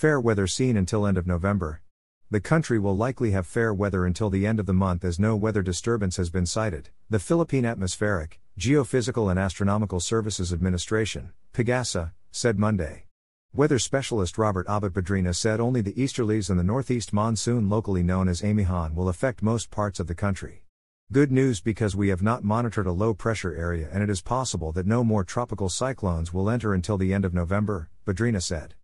Fair weather seen until end of November. The country will likely have fair weather until the end of the month as no weather disturbance has been cited. The Philippine Atmospheric, Geophysical and Astronomical Services Administration, PAGASA, said Monday. Weather specialist Robert Abad Badrina said only the easterlies and the northeast monsoon, locally known as Amihan, will affect most parts of the country. Good news because we have not monitored a low pressure area and it is possible that no more tropical cyclones will enter until the end of November, Badrina said.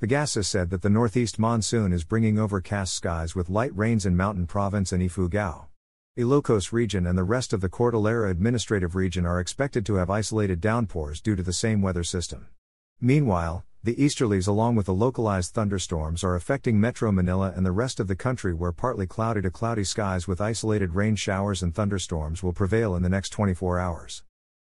Pagasa said that the northeast monsoon is bringing overcast skies with light rains in Mountain Province and Ifugao. Ilocos region and the rest of the Cordillera Administrative Region are expected to have isolated downpours due to the same weather system. Meanwhile, the easterlies, along with the localized thunderstorms, are affecting Metro Manila and the rest of the country, where partly cloudy to cloudy skies with isolated rain showers and thunderstorms will prevail in the next 24 hours.